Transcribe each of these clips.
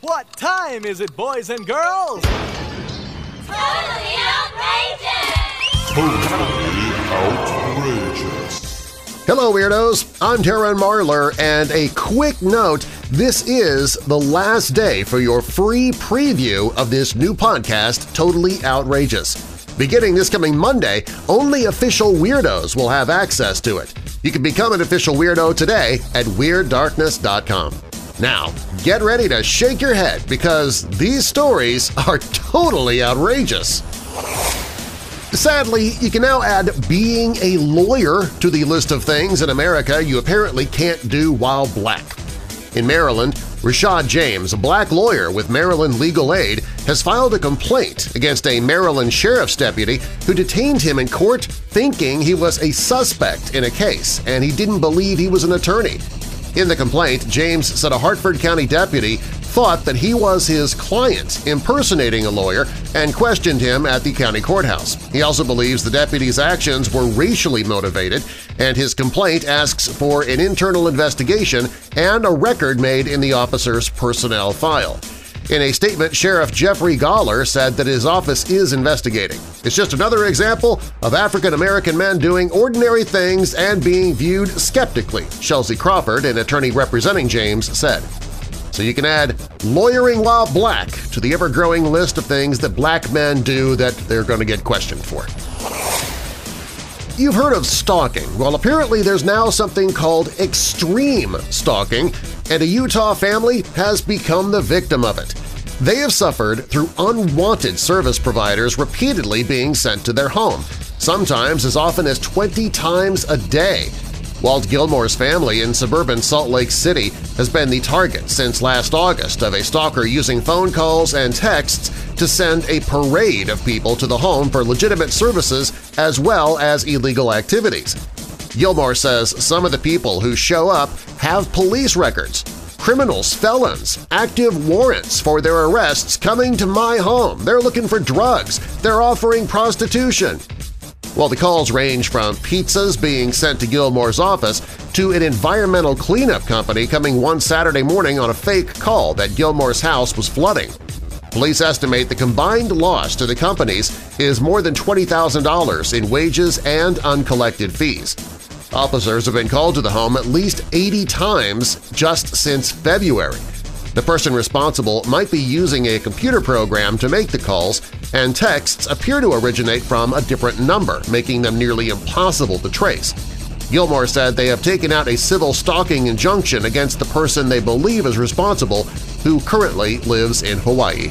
What time is it, boys and girls? Totally outrageous! Totally outrageous. Hello, Weirdos! I'm Darren Marlar, and a quick note, this is the last day for your free preview of this new podcast, Totally Outrageous. Beginning this coming Monday, only official Weirdos will have access to it. You can become an official Weirdo today at WeirdDarkness.com. Now, get ready to shake your head because these stories are totally outrageous. Sadly, you can now add being a lawyer to the list of things in America you apparently can't do while black. In Maryland, Rashad James, a black lawyer with Maryland Legal Aid, has filed a complaint against a Maryland sheriff's deputy who detained him in court thinking he was a suspect in a case and he didn't believe he was an attorney. In the complaint, James said a Harford County deputy thought that he was his client impersonating a lawyer and questioned him at the county courthouse. He also believes the deputy's actions were racially motivated, and his complaint asks for an internal investigation and a record made in the officer's personnel file. In a statement, Sheriff Jeffrey Gahler said that his office is investigating. It's just another example of African-American men doing ordinary things and being viewed skeptically, Chelsea Crawford, an attorney representing James, said. So you can add lawyering while black to the ever-growing list of things that black men do that they're going to get questioned for. You've heard of stalking. Well, apparently there's now something called extreme stalking, and a Utah family has become the victim of it. They have suffered through unwanted service providers repeatedly being sent to their home, sometimes as often as 20 times a day. Walt Gilmore's family in suburban Salt Lake City has been the target since last August of a stalker using phone calls and texts to send a parade of people to the home for legitimate services as well as illegal activities. Gilmore says some of the people who show up have police records, criminals, felons, active warrants for their arrests coming to my home. They're looking for drugs. They're offering prostitution. Well, the calls range from pizzas being sent to Gilmore's office to an environmental cleanup company coming one Saturday morning on a fake call that Gilmore's house was flooding. Police estimate the combined loss to the companies is more than $20,000 in wages and uncollected fees. Officers have been called to the home at least 80 times just since February. The person responsible might be using a computer program to make the calls, and texts appear to originate from a different number, making them nearly impossible to trace. Gilmore said they have taken out a civil stalking injunction against the person they believe is responsible, who currently lives in Hawaii.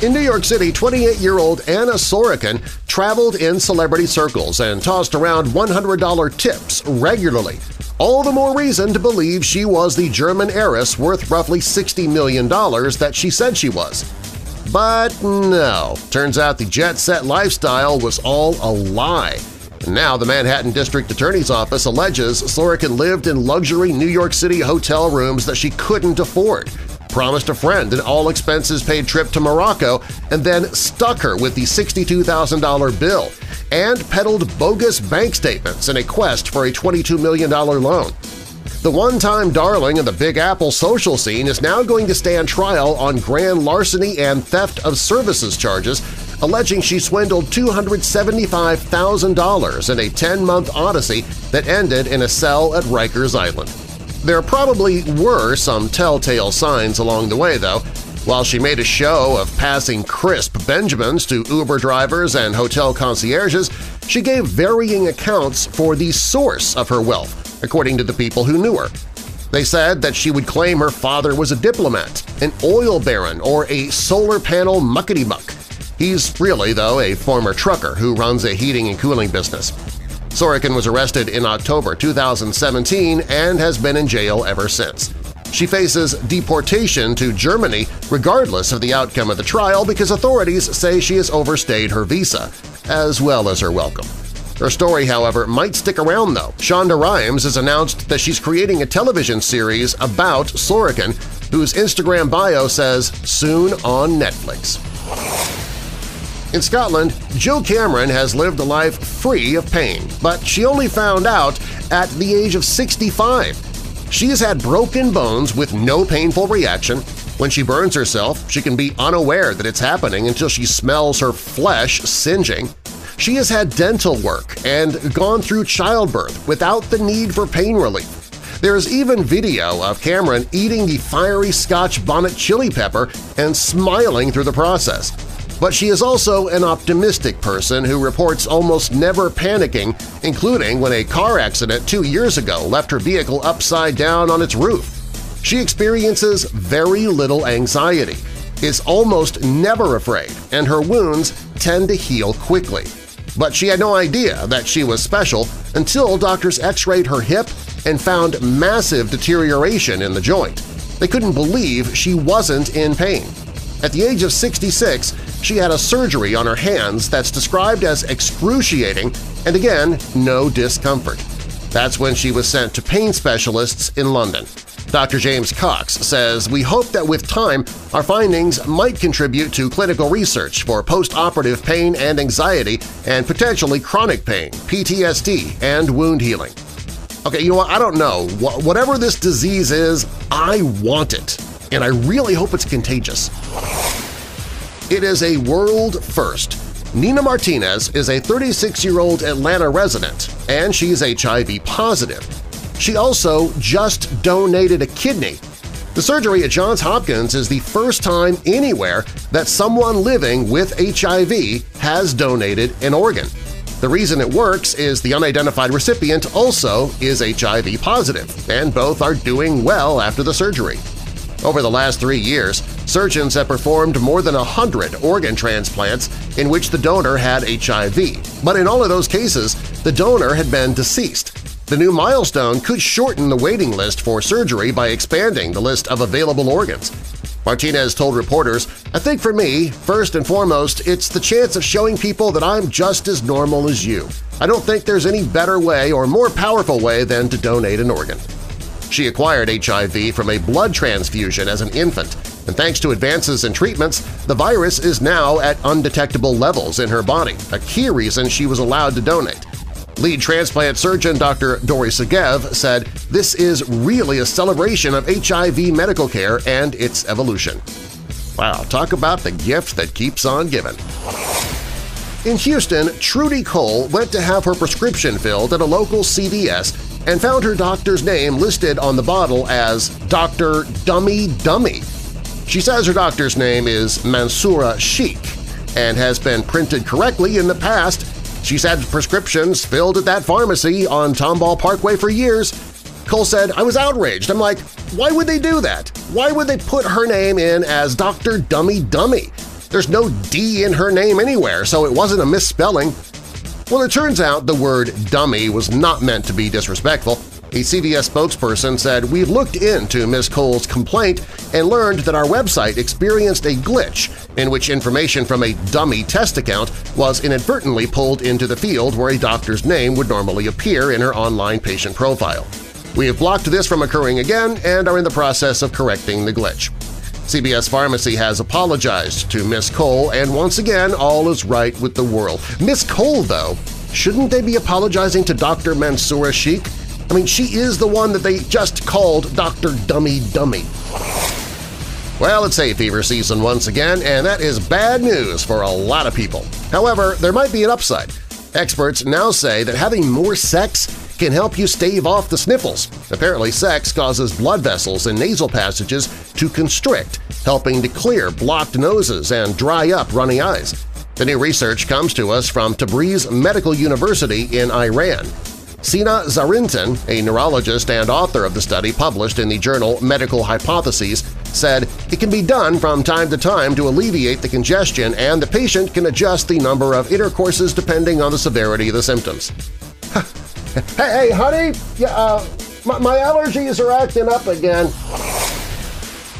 In New York City, 28-year-old Anna Sorokin traveled in celebrity circles and tossed around $100 tips regularly. All the more reason to believe she was the German heiress worth roughly $60 million that she said she was. But no, turns out the jet-set lifestyle was all a lie. Now the Manhattan District Attorney's Office alleges Sorokin lived in luxury New York City hotel rooms that she couldn't afford, promised a friend an all-expenses-paid trip to Morocco, and then stuck her with the $62,000 bill, and peddled bogus bank statements in a quest for a $22 million loan. The one-time darling of the Big Apple social scene is now going to stand trial on grand larceny and theft of services charges, alleging she swindled $275,000 in a 10-month odyssey that ended in a cell at Rikers Island. There probably were some telltale signs along the way, though. While she made a show of passing crisp Benjamins to Uber drivers and hotel concierges, she gave varying accounts for the source of her wealth, according to the people who knew her. They said that she would claim her father was a diplomat, an oil baron, or a solar panel muckety-muck. He's really, though, a former trucker who runs a heating and cooling business. Sorokin was arrested in October 2017 and has been in jail ever since. She faces deportation to Germany regardless of the outcome of the trial because authorities say she has overstayed her visa, as well as her welcome. Her story, however, might stick around though. Shonda Rhimes has announced that she's creating a television series about Sorokin, whose Instagram bio says, soon on Netflix. In Scotland, Jill Cameron has lived a life free of pain, but she only found out at the age of 65. She has had broken bones with no painful reaction, When she burns herself, she can be unaware that it's happening until she smells her flesh singeing. She has had dental work and gone through childbirth without the need for pain relief. There is even video of Cameron eating the fiery Scotch bonnet chili pepper and smiling through the process. But she is also an optimistic person who reports almost never panicking, including when a car accident two years ago left her vehicle upside down on its roof. She experiences very little anxiety, is almost never afraid, and her wounds tend to heal quickly. But she had no idea that she was special until doctors x-rayed her hip and found massive deterioration in the joint. They couldn't believe she wasn't in pain. At the age of 66, she had a surgery on her hands that's described as excruciating and again, no discomfort. That's when she was sent to pain specialists in London. Dr. James Cox says, We hope that with time, our findings might contribute to clinical research for post-operative pain and anxiety and potentially chronic pain, PTSD, and wound healing. Okay, you know what? I don't know. Wh whatever this disease is, I want it, and I really hope it's contagious. It is a world first. Nina Martinez is a 36-year-old Atlanta resident, and she's HIV positive. She also just donated a kidney. The surgery at Johns Hopkins is the first time anywhere that someone living with HIV has donated an organ. The reason it works is the unidentified recipient also is HIV positive, and both are doing well after the surgery. Over the last three years, surgeons have performed more than 100 organ transplants in which the donor had HIV, but in all of those cases, the donor had been deceased. The new milestone could shorten the waiting list for surgery by expanding the list of available organs. Martinez told reporters, I think for me, first and foremost, it's the chance of showing people that I'm just as normal as you. I don't think there's any better way or more powerful way than to donate an organ. She acquired HIV from a blood transfusion as an infant, and thanks to advances in treatments, the virus is now at undetectable levels in her body, a key reason she was allowed to donate. Lead transplant surgeon Dr. Dorry Segev said, This is really a celebration of HIV medical care and its evolution. Wow, talk about the gift that keeps on giving. In Houston, Trudy Cole went to have her prescription filled at a local CVS and found her doctor's name listed on the bottle as Dr. Dummy Dummy. She says her doctor's name is Mansoura Sheikh and has been printed correctly in the past She's had prescriptions filled at that pharmacy on Tomball Parkway for years. Cole said, I was outraged. I'm like, why would they do that? Why would they put her name in as Dr. Dummy Dummy? There's no D in her name anywhere, so it wasn't a misspelling. Well, it turns out the word dummy was not meant to be disrespectful. A CVS spokesperson said, We've looked into Ms. Cole's complaint and learned that our website experienced a glitch in which information from a dummy test account was inadvertently pulled into the field where a doctor's name would normally appear in her online patient profile. We have blocked this from occurring again and are in the process of correcting the glitch. CVS Pharmacy has apologized to Miss Cole, and once again, all is right with the world. Miss Cole, though, shouldn't they be apologizing to Dr. Mansoura Sheikh? I mean, she is the one that they just called Dr. Dummy Dummy. Well, it's hay fever season once again, and that is bad news for a lot of people. However, there might be an upside. Experts now say that having more sex can help you stave off the sniffles. Apparently, sex causes blood vessels in nasal passages to constrict, helping to clear blocked noses and dry up runny eyes. The new research comes to us from Tabriz Medical University in Iran. Sina Zarrintan, a neurologist and author of the study published in the journal Medical Hypotheses, said it can be done from time to time to alleviate the congestion and the patient can adjust the number of intercourses depending on the severity of the symptoms. hey, hey, honey, yeah, uh, my, my allergies are acting up again.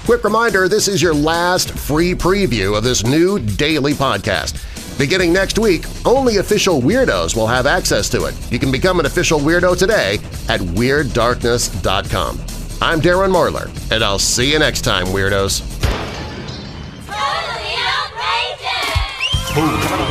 Quick reminder, this is your last free preview of this new daily podcast. Beginning next week, only official weirdos will have access to it. You can become an official weirdo today at WeirdDarkness.com. I'm Darren Marlar, and I'll see you next time, Weirdos! Totally outrageous! Boom.